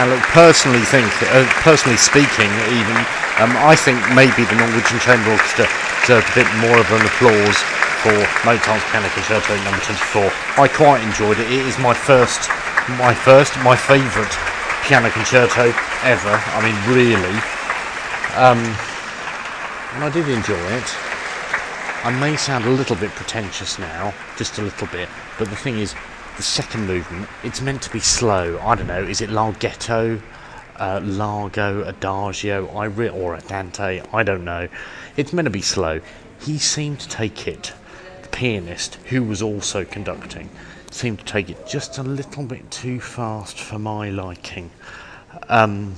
Now, look, personally, think, uh, personally speaking, even um, I think maybe the Norwegian Chamber Orchestra deserved a bit more of an applause for Mozart's Piano Concerto Number 24. I quite enjoyed it. It is my first, my first, my favourite piano concerto ever. I mean, really. Um, and I did enjoy it. I may sound a little bit pretentious now, just a little bit, but the thing is, the second movement, it's meant to be slow. I don't know, is it larghetto, uh, largo, adagio, I re- or andante? I don't know. It's meant to be slow. He seemed to take it, the pianist, who was also conducting, seemed to take it just a little bit too fast for my liking. Um,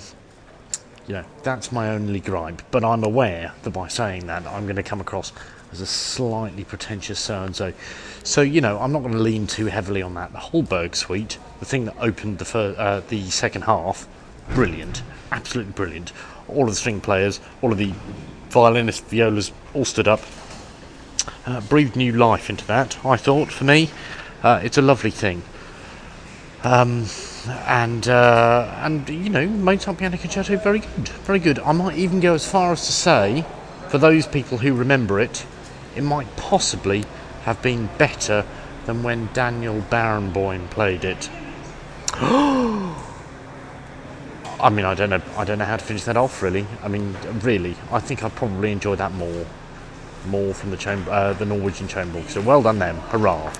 you know, that's my only gripe. But I'm aware that by saying that, I'm going to come across as a slightly pretentious so and so. So, you know, I'm not going to lean too heavily on that. The Holberg suite, the thing that opened the, fir- uh, the second half, brilliant. Absolutely brilliant. All of the string players, all of the violinists, violas, all stood up. Uh, breathed new life into that, I thought, for me. Uh, it's a lovely thing. Um, and uh, and you know, Mozart Piano Concerto, very good, very good. I might even go as far as to say, for those people who remember it, it might possibly have been better than when Daniel Barenboim played it. I mean, I don't know. I don't know how to finish that off. Really, I mean, really, I think I probably enjoy that more, more from the chamber, uh, the Norwegian chamber. So well done them, hurrah!